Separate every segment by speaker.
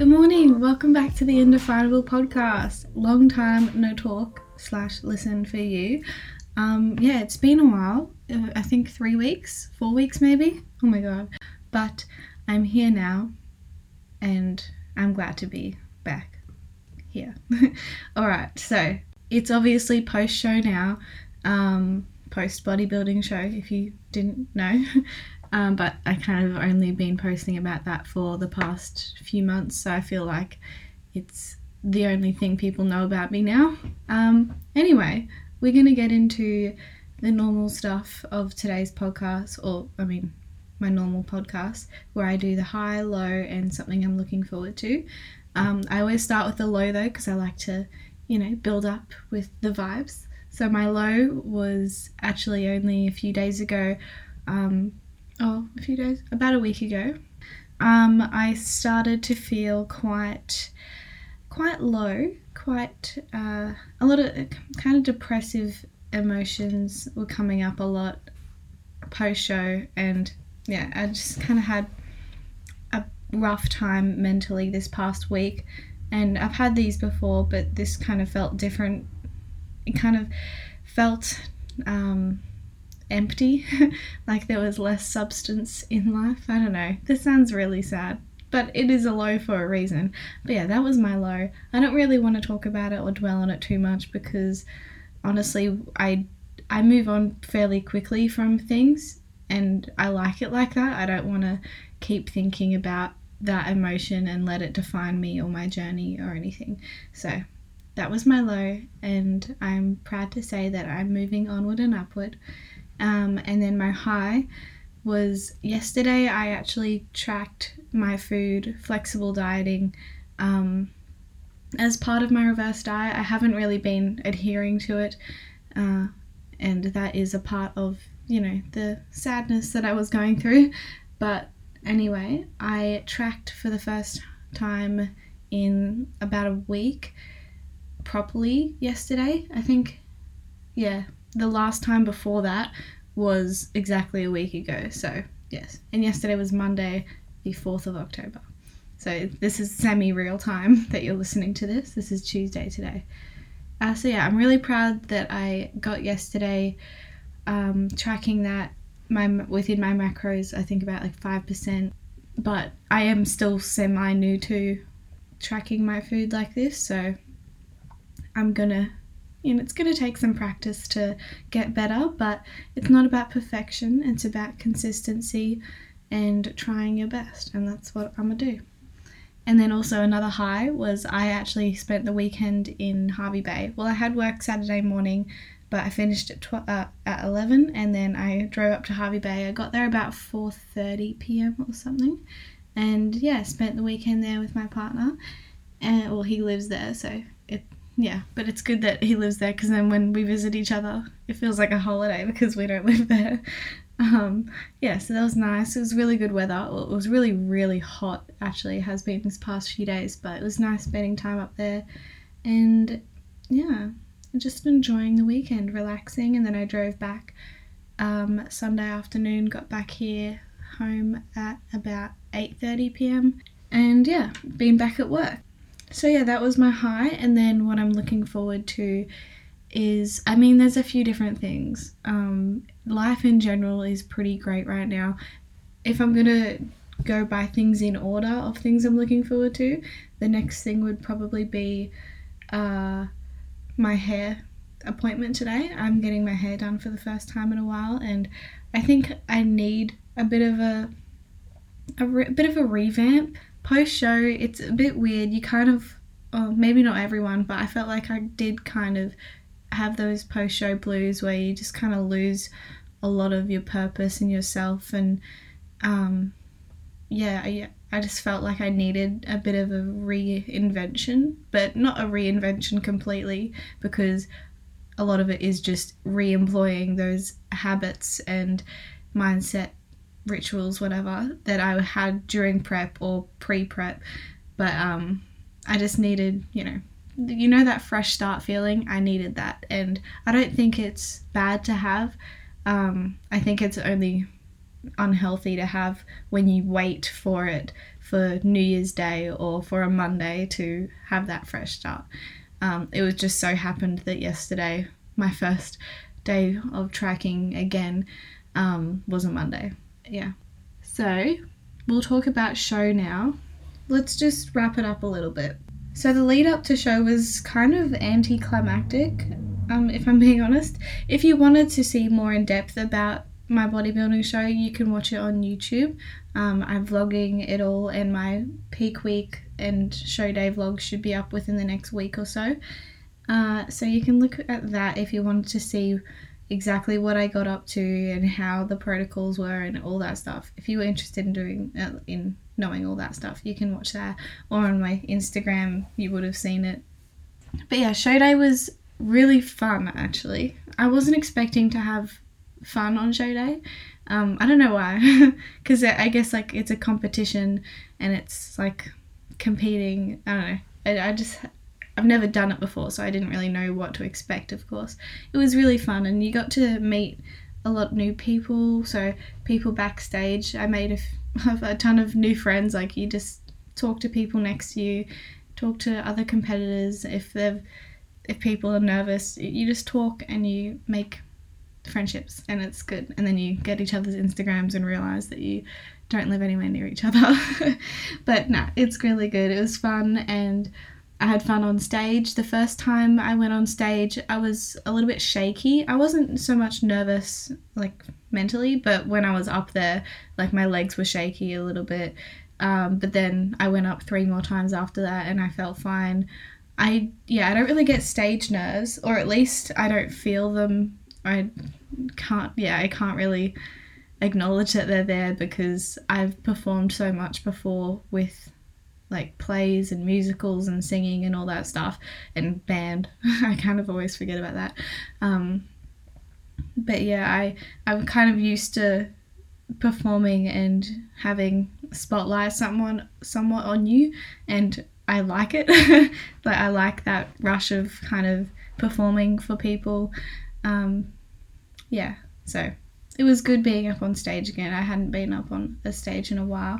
Speaker 1: Good morning. Welcome back to the Indefinable podcast. Long time no talk slash listen for you. Um, yeah, it's been a while. Uh, I think three weeks, four weeks maybe. Oh my god. But I'm here now, and I'm glad to be back here. All right. So it's obviously post show now, um, post bodybuilding show. If you didn't know. Um, but I kind of only been posting about that for the past few months, so I feel like it's the only thing people know about me now. Um, anyway, we're going to get into the normal stuff of today's podcast, or I mean, my normal podcast, where I do the high, low, and something I'm looking forward to. Um, I always start with the low though, because I like to, you know, build up with the vibes. So my low was actually only a few days ago. Um, oh, a few days, about a week ago, um, I started to feel quite, quite low, quite uh, a lot of kind of depressive emotions were coming up a lot post show, and yeah, I just kind of had a rough time mentally this past week, and I've had these before, but this kind of felt different. It kind of felt um, empty, like there was less substance in life. I don't know. This sounds really sad, but it is a low for a reason. But yeah, that was my low. I don't really want to talk about it or dwell on it too much because honestly, I I move on fairly quickly from things and I like it like that. I don't want to keep thinking about that emotion and let it define me or my journey or anything. So, that was my low, and I'm proud to say that I'm moving onward and upward. Um, and then my high was yesterday I actually tracked my food, flexible dieting. Um, as part of my reverse diet, I haven't really been adhering to it, uh, and that is a part of you know the sadness that I was going through. But anyway, I tracked for the first time in about a week properly yesterday. I think, yeah, the last time before that was exactly a week ago. So, yes. And yesterday was Monday, the 4th of October. So, this is semi real time that you're listening to this. This is Tuesday today. Uh, so, yeah, I'm really proud that I got yesterday um, tracking that my within my macros, I think about like 5%. But I am still semi new to tracking my food like this. So, I'm gonna know, it's going to take some practice to get better, but it's not about perfection, it's about consistency and trying your best, and that's what I'm going to do. And then also another high was I actually spent the weekend in Hervey Bay. Well, I had work Saturday morning, but I finished at tw- uh, at 11 and then I drove up to Hervey Bay. I got there about 4:30 p.m. or something. And yeah, spent the weekend there with my partner. And well, he lives there, so yeah, but it's good that he lives there because then when we visit each other, it feels like a holiday because we don't live there. Um, yeah, so that was nice. It was really good weather. Well, it was really, really hot, actually, it has been this past few days, but it was nice spending time up there. And yeah, just enjoying the weekend, relaxing. And then I drove back um, Sunday afternoon, got back here home at about 8.30 p.m. And yeah, been back at work so yeah, that was my high, and then what I'm looking forward to is I mean, there's a few different things. Um, life in general is pretty great right now. If I'm gonna go by things in order of things I'm looking forward to, the next thing would probably be uh, my hair appointment today. I'm getting my hair done for the first time in a while, and I think I need a bit of a a re- bit of a revamp post show, it's a bit weird. You kind of, oh, maybe not everyone, but I felt like I did kind of have those post show blues where you just kind of lose a lot of your purpose and yourself. And um, yeah, I, I just felt like I needed a bit of a reinvention, but not a reinvention completely because a lot of it is just re employing those habits and mindset rituals, whatever, that I had during prep or pre prep. But um, I just needed, you know, you know that fresh start feeling. I needed that, and I don't think it's bad to have. Um, I think it's only unhealthy to have when you wait for it for New Year's Day or for a Monday to have that fresh start. Um, it was just so happened that yesterday, my first day of tracking again, um, was a Monday. Yeah. So we'll talk about show now. Let's just wrap it up a little bit. So the lead up to show was kind of anticlimactic, um, if I'm being honest. If you wanted to see more in depth about my bodybuilding show, you can watch it on YouTube. Um, I'm vlogging it all, and my peak week and show day vlog should be up within the next week or so. Uh, so you can look at that if you wanted to see exactly what I got up to and how the protocols were and all that stuff. If you were interested in doing uh, in knowing all that stuff, you can watch that. Or on my Instagram, you would have seen it. But yeah, show day was really fun actually. I wasn't expecting to have fun on show day. Um, I don't know why, because I guess like it's a competition and it's like competing. I don't know. I, I just I've never done it before, so I didn't really know what to expect. Of course, it was really fun, and you got to meet a lot of new people. So people backstage, I made a, a ton of new friends. Like you just talk to people next to you, talk to other competitors. If they've if people are nervous, you just talk and you make friendships, and it's good. And then you get each other's Instagrams and realize that you don't live anywhere near each other. but no, it's really good. It was fun and I had fun on stage. The first time I went on stage, I was a little bit shaky. I wasn't so much nervous, like mentally, but when I was up there, like my legs were shaky a little bit. Um, but then I went up three more times after that and I felt fine. I, yeah, I don't really get stage nerves, or at least I don't feel them. I can't, yeah, I can't really acknowledge that they're there because I've performed so much before with like plays and musicals and singing and all that stuff and band. I kind of always forget about that. Um, but yeah, I I'm kind of used to performing and having spotlight someone somewhat on you and I like it. like I like that rush of kind of performing for people. Um, yeah, so it was good being up on stage again. I hadn't been up on a stage in a while.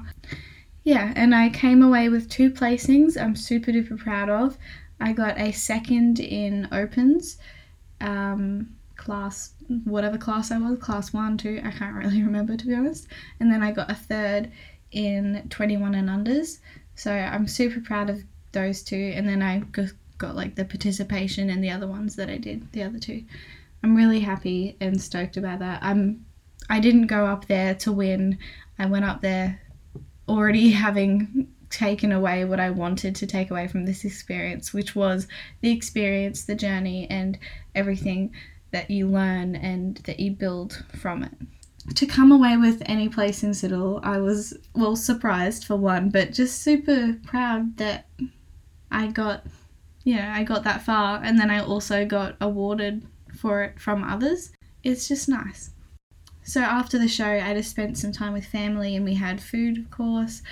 Speaker 1: Yeah, and I came away with two placings I'm super duper proud of. I got a second in opens, um, class, whatever class I was, class one, two, I can't really remember to be honest. And then I got a third in 21 and unders. So I'm super proud of those two. And then I got like the participation in the other ones that I did, the other two. I'm really happy and stoked about that. I'm I didn't go up there to win. I went up there already having taken away what I wanted to take away from this experience, which was the experience, the journey, and everything that you learn and that you build from it. To come away with any placings at all, I was, well, surprised for one, but just super proud that I got, yeah, I got that far, and then I also got awarded for it from others. It's just nice. So after the show, I just spent some time with family and we had food, of course.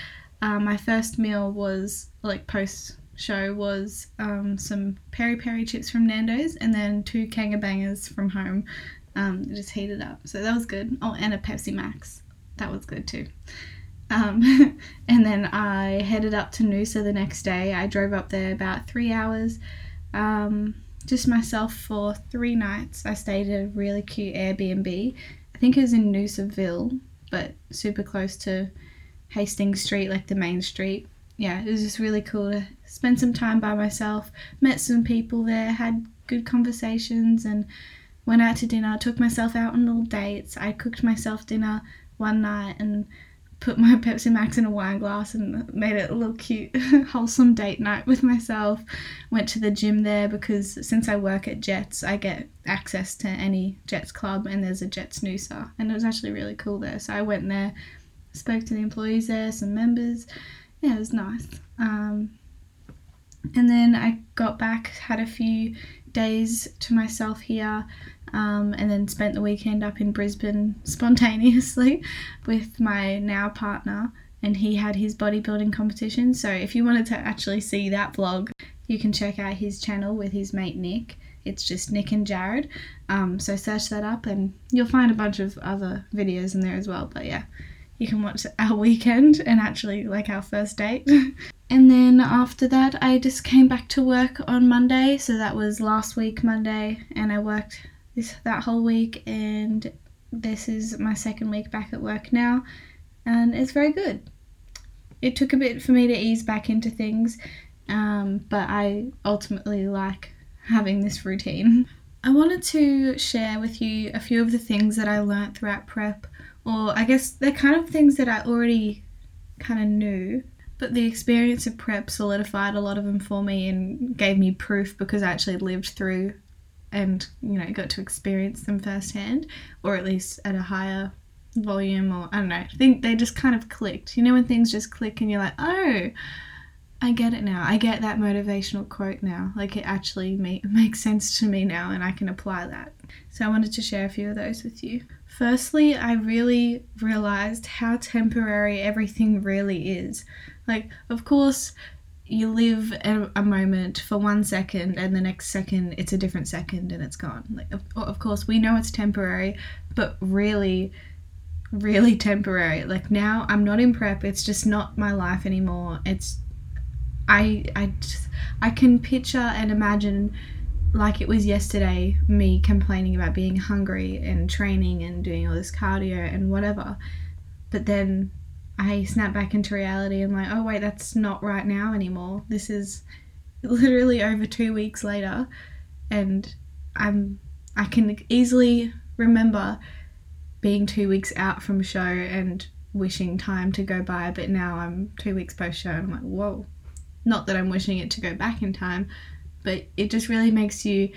Speaker 1: Um, my first meal was like post show was um, some peri peri chips from Nando's and then two Bangers from home, um, just heated up. So that was good. Oh, and a Pepsi Max. That was good too. Um, and then I headed up to Noosa the next day. I drove up there about three hours, um, just myself for three nights. I stayed at a really cute Airbnb I think it was in Noosaville, but super close to Hastings Street, like the main street. Yeah, it was just really cool to spend some time by myself, met some people there, had good conversations, and went out to dinner, took myself out on little dates. I cooked myself dinner one night and put my Pepsi Max in a wine glass and made it a little cute, wholesome date night with myself. Went to the gym there because since I work at Jetts, I get access to any Jetts club and there's a Jetts Noosa. And it was actually really cool there. So I went there, spoke to the employees there, some members. Yeah, it was nice. Um, and then I got back, had a few days to myself here um, and then spent the weekend up in Brisbane spontaneously with my now partner. And he had his bodybuilding competition. So if you wanted to actually see that vlog, you can check out his channel with his mate Nick. It's just Nick and Jared. Um, so search that up and you'll find a bunch of other videos in there as well. But yeah, you can watch our weekend and actually like our first date. and then after that, I just came back to work on Monday. So that was last week, Monday, and I worked this that whole week. And this is my second week back at work now, and it's very good. It took a bit for me to ease back into things, um, but I ultimately like having this routine. I wanted to share with you a few of the things that I learnt throughout prep or I guess they're kind of things that I already kind of knew, but the experience of prep solidified a lot of them for me and gave me proof because I actually lived through and you know got to experience them firsthand, or at least at a higher volume, or I don't know. I think they just kind of clicked. You know when things just click and you're like, oh. I get it now. I get that motivational quote now. Like it actually make, makes sense to me now, and I can apply that. So I wanted to share a few of those with you. Firstly, I really realized how temporary everything really is. Like, of course, you live a, a, moment for one second and the next second it's a different second and it's gone. Like of, of course we know it's temporary but really really temporary. Like now i'm not in prep. It's just not my life anymore. It's i i just, i can picture and imagine like it was yesterday, me complaining about being hungry and training and doing all this cardio and whatever. But then I snap back into reality and like, oh wait, that's not right now anymore. This is literally over two weeks later, and I'm I can easily remember being two weeks out from show and wishing time to go by, but now I'm two weeks post show and I'm like, whoa. Not that I'm wishing it to go back in time, but it just really makes you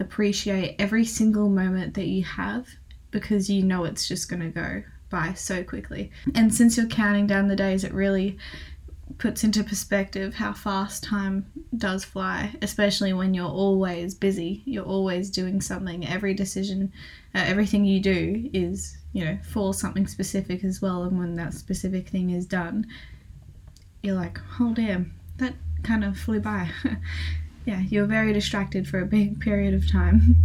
Speaker 1: appreciate every single moment that you have because you know it's just going to go by so quickly. And since you're counting down the days, it really puts into perspective how fast time does fly, especially when you're always busy. You're always doing something. Every decision, uh, everything you do is, you know, for something specific as well. And when that specific thing is done, you're like, oh damn, that kind of flew by. yeah, you're very distracted for a big period of time.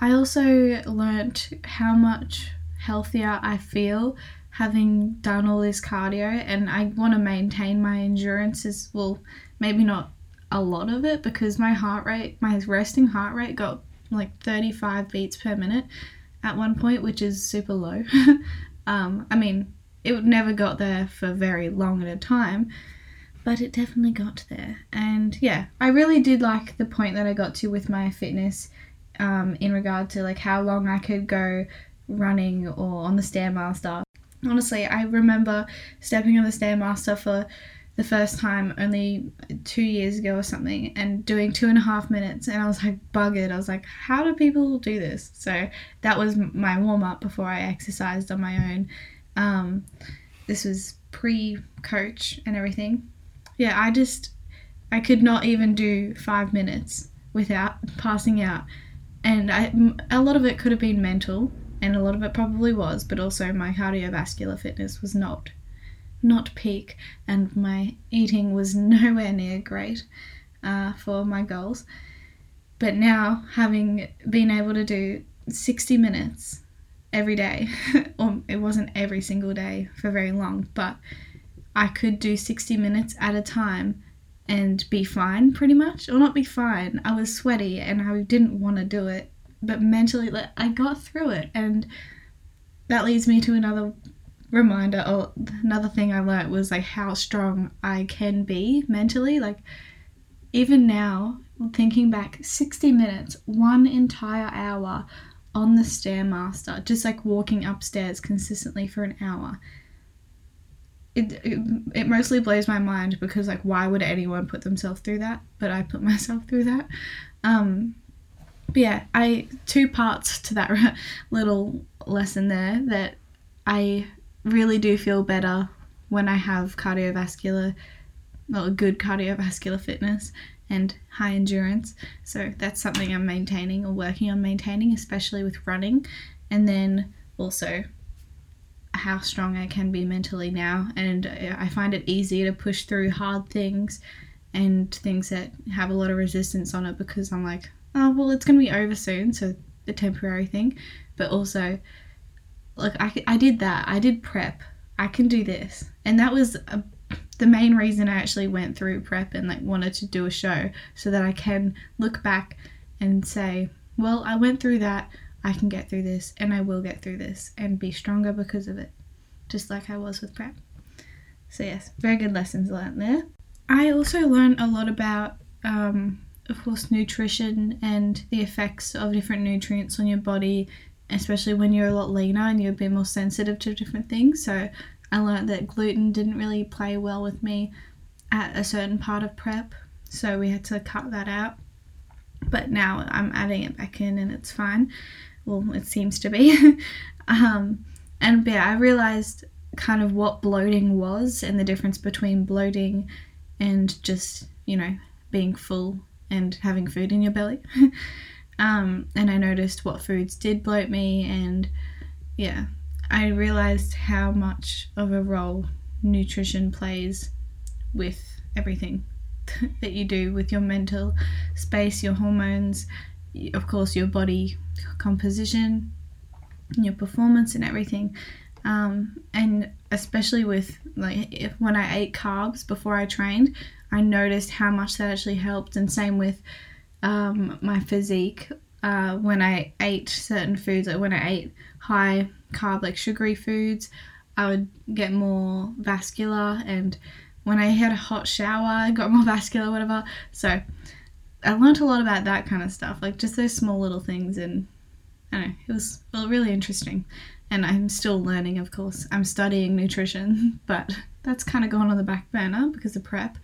Speaker 1: I also learnt how much healthier I feel having done all this cardio, and I want to maintain my endurance as well. Maybe not a lot of it because my heart rate, my resting heart rate, got like 35 beats per minute at one point, which is super low. um, I mean, it never got there for very long at a time, but it definitely got there. And yeah, I really did like the point that I got to with my fitness um, in regard to like how long I could go running or on the Stairmaster. Honestly, I remember stepping on the Stairmaster for the first time only two years ago or something and doing two and a half minutes and I was like buggered. I was like, how do people do this? So that was my warm up before I exercised on my own. Um, this was pre coach and everything yeah, I just I could not even do five minutes without passing out, and I a lot of it could have been mental, and a lot of it probably was, but also my cardiovascular fitness was not not peak, and my eating was nowhere near great uh, for my goals. But now, having been able to do 60 minutes every day, or it wasn't every single day for very long, but I could do 60 minutes at a time and be fine pretty much or not be fine i was sweaty and i didn't want to do it but mentally like, i got through it. And that leads me to another reminder or another thing i learned was like how strong i can be mentally. Like even now thinking back 60 minutes one entire hour on the stairmaster just like walking upstairs consistently for an hour. It, it, it mostly blows my mind because like why would anyone put themselves through that? But i put myself through that. Um but yeah i two parts to that little lesson there that i really do feel better when i have cardiovascular well good cardiovascular fitness and high endurance. So that's something i'm maintaining or working on maintaining especially with running. And then also how strong I can be mentally now, and uh, I find it easier to push through hard things and things that have a lot of resistance on it because I'm like, oh, well, it's going to be over soon, so a temporary thing, but also, like, I, I did that. I did prep. I can do this. And that was a, the main reason I actually went through prep and like wanted to do a show so that I can look back and say, well, I went through that. I can get through this and I will get through this and be stronger because of it, just like I was with prep. So, yes, very good lessons learned there. I also learned a lot about, um, of course, nutrition and the effects of different nutrients on your body, especially when you're a lot leaner and you're a bit more sensitive to different things. So, I learned that gluten didn't really play well with me at a certain part of prep, so we had to cut that out. But now I'm adding it back in and it's fine. Well, it seems to be. um, and yeah, I realized kind of what bloating was and the difference between bloating and just, you know, being full and having food in your belly. um, and I noticed what foods did bloat me, and yeah, I realized how much of a role nutrition plays with everything that you do with your mental space, your hormones, of course, your body composition, your performance, and everything. Um, and especially with like if, when I ate carbs before I trained, I noticed how much that actually helped. And same with um, my physique. Uh, when I ate certain foods, like when I ate high carb, like sugary foods, I would get more vascular. And when I had a hot shower, I got more vascular, whatever. So I learned a lot about that kind of stuff, like just those small little things. And I don't know, it was well, really interesting. And I'm still learning, of course. I'm studying nutrition, but that's kind of gone on the back burner because of prep.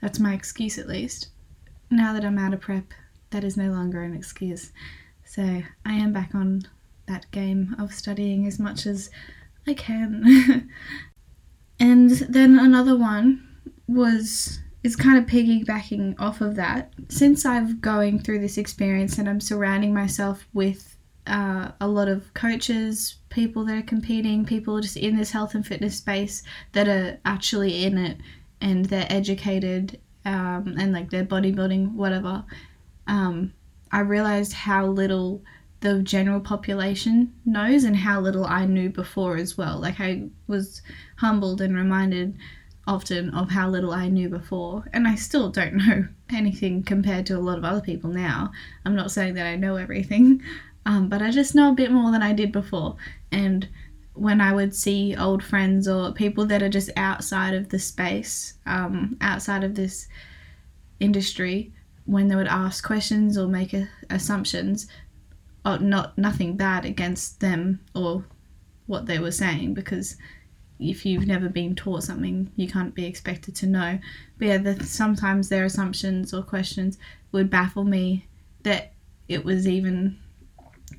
Speaker 1: That's my excuse, at least. Now that I'm out of prep, that is no longer an excuse. So I am back on that game of studying as much as I can. and then another one was is kind of piggybacking off of that. Since I've going through this experience and I'm surrounding myself with uh, a lot of coaches, people that are competing, people just in this health and fitness space that are actually in it and they're educated um, and like they're bodybuilding, whatever. Um, I realized how little the general population knows and how little I knew before as well. Like I was humbled and reminded often of how little I knew before, and I still don't know anything compared to a lot of other people now. I'm not saying that I know everything, um, but I just know a bit more than I did before. And when I would see old friends or people that are just outside of the space, um, outside of this industry, when they would ask questions or make a, assumptions, oh, not nothing bad against them or what they were saying because if you've never been taught something, you can't be expected to know. But yeah, the, sometimes their assumptions or questions would baffle me that it was even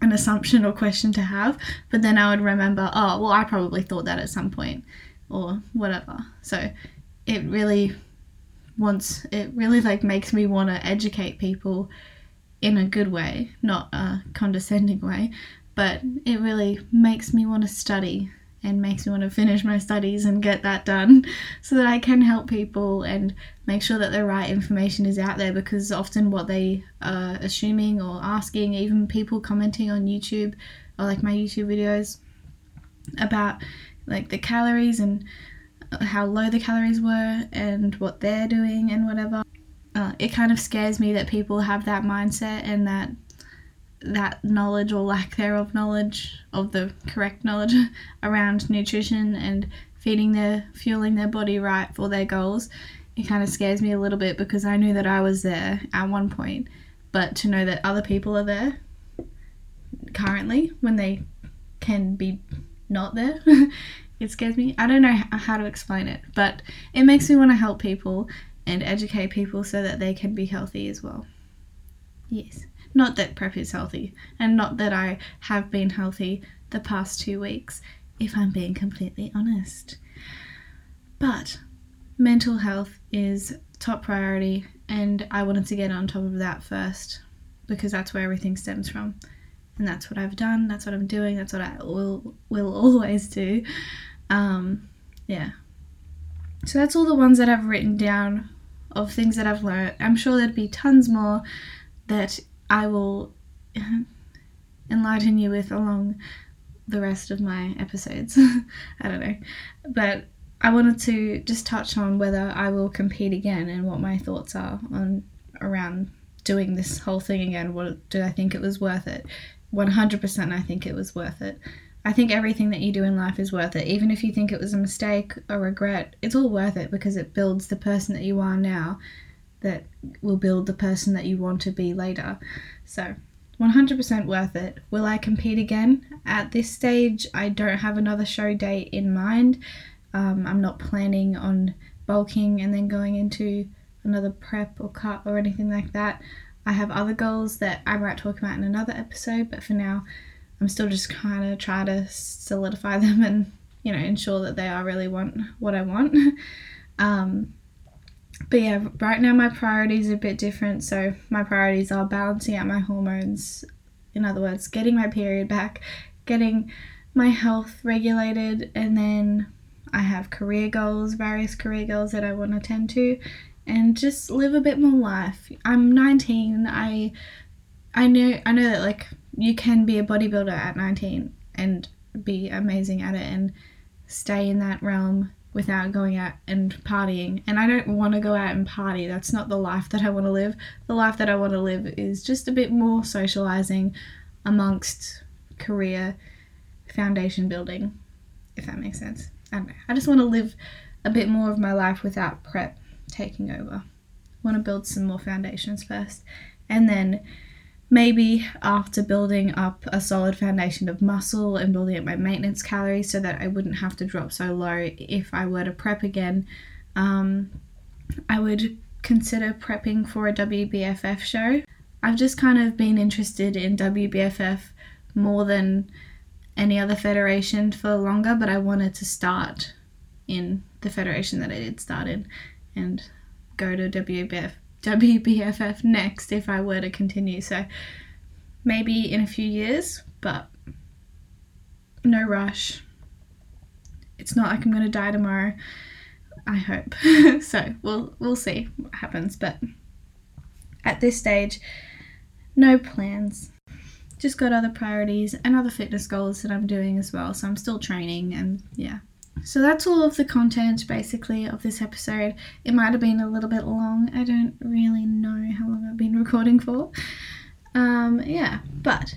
Speaker 1: an assumption or question to have. But then I would remember, oh, well, I probably thought that at some point or whatever. So it really wants, it really like makes me want to educate people in a good way, not a condescending way, but it really makes me want to study and makes me want to finish my studies and get that done so that I can help people and make sure that the right information is out there because often what they are assuming or asking, even people commenting on YouTube or like my YouTube videos about like the calories and how low the calories were and what they're doing and whatever uh, it kind of scares me that people have that mindset and that that knowledge or lack thereof knowledge of the correct knowledge around nutrition and feeding their fueling their body right for their goals it kind of scares me a little bit because i knew that i was there at one point but to know that other people are there currently when they can be not there it scares me i don't know how to explain it but it makes me want to help people and educate people so that they can be healthy as well. Yes. Not that prep is healthy, and not that I have been healthy the past two weeks, if I'm being completely honest. But mental health is top priority, and I wanted to get on top of that first because that's where everything stems from. And that's what I've done, that's what I'm doing, that's what I will, will always do. Um, yeah, so that's all the ones that I've written down of things that I've learned. I'm sure there'd be tons more that I will enlighten you with along the rest of my episodes. I don't know. But I wanted to just touch on whether I will compete again and what my thoughts are on around doing this whole thing again. What did I think it was worth it? 100% I think it was worth it. I think everything that you do in life is worth it. Even if you think it was a mistake or regret, it's all worth it because it builds the person that you are now that will build the person that you want to be later. So, 100% worth it. Will I compete again? At this stage, I don't have another show date in mind. Um, I'm not planning on bulking and then going into another prep or cut or anything like that. I have other goals that I might talk about in another episode, but for now, I'm still just kind of try to solidify them and you know ensure that they are really want what I want. um, but yeah, right now my priorities are a bit different. So my priorities are balancing out my hormones. In other words, getting my period back, getting my health regulated, and then I have career goals, various career goals that I want to tend to, and just live a bit more life. I'm 19. I I know I know that like you can be a bodybuilder at 19 and be amazing at it and stay in that realm without going out and partying. And I don't want to go out and party. That's not the life that I want to live. The life that I want to live is just a bit more socializing amongst career foundation building, if that makes sense. I don't know. I just want to live a bit more of my life without prep taking over. I want to build some more foundations first. And then maybe after building up a solid foundation of muscle and building up my maintenance calories so that I wouldn't have to drop so low if I were to prep again, um, I would consider prepping for a WBFF show. I've just kind of been interested in WBFF more than any other federation for longer, but I wanted to start in the federation that I did start in and go to WBF WBFF next if I were to continue. So maybe in a few years, but no rush. It's not like I'm going to die tomorrow. I hope. so we'll we'll see what happens, but at this stage, no plans. Just got other priorities and other fitness goals that I'm doing as well. So I'm still training and yeah. So that's all of the content basically of this episode. It might have been a little bit long. I don't really know how long I've been recording for. Um, yeah, but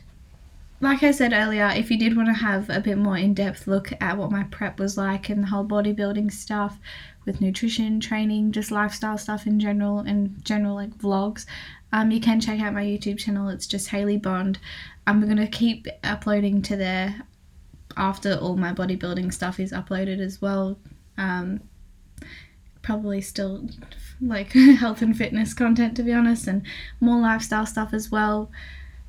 Speaker 1: like I said earlier, if you did want to have a bit more in depth look at what my prep was like and the whole bodybuilding stuff with nutrition, training, just lifestyle stuff in general, and general like vlogs, um, you can check out my YouTube channel. It's just Hayley Bond. I'm going to keep uploading to there after all my bodybuilding stuff is uploaded as well. Um, probably still like health and fitness content to be honest, and more lifestyle stuff as well.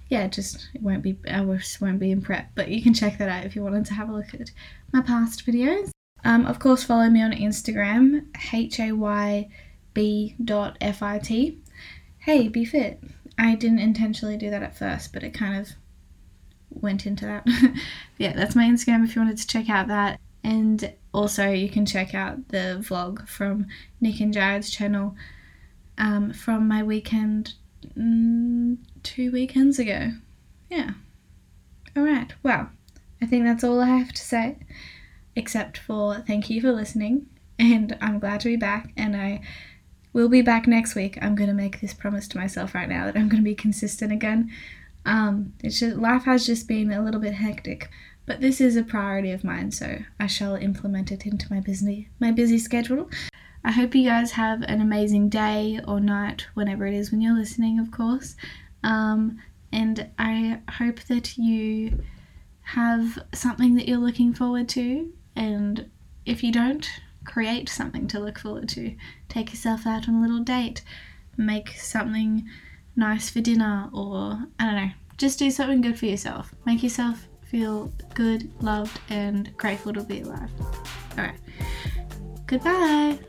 Speaker 1: Yeah, just it won't be I just won't be in prep, but you can check that out if you wanted to have a look at my past videos. Um, of course, follow me on Instagram, h a y b dot f i t. Hey, be fit. I didn't intentionally do that at first, but it kind of went into that. yeah, that's my Instagram if you wanted to check out that. And also, you can check out the vlog from Nick and Jared's channel um, from my weekend mm, two weekends ago. Yeah. Alright, well, I think that's all I have to say, except for thank you for listening. And I'm glad to be back, and I will be back next week. I'm going to make this promise to myself right now that I'm going to be consistent again. Um, it's just, life has just been a little bit hectic, but this is a priority of mine, so I shall implement it into my busy my busy schedule. I hope you guys have an amazing day or night, whenever it is when you're listening, of course. Um, and I hope that you have something that you're looking forward to. And if you don't, create something to look forward to. Take yourself out on a little date. Make something nice for dinner or I don't know, just do something good for yourself. Make yourself feel good, loved, and grateful to be alive. Alright. Goodbye.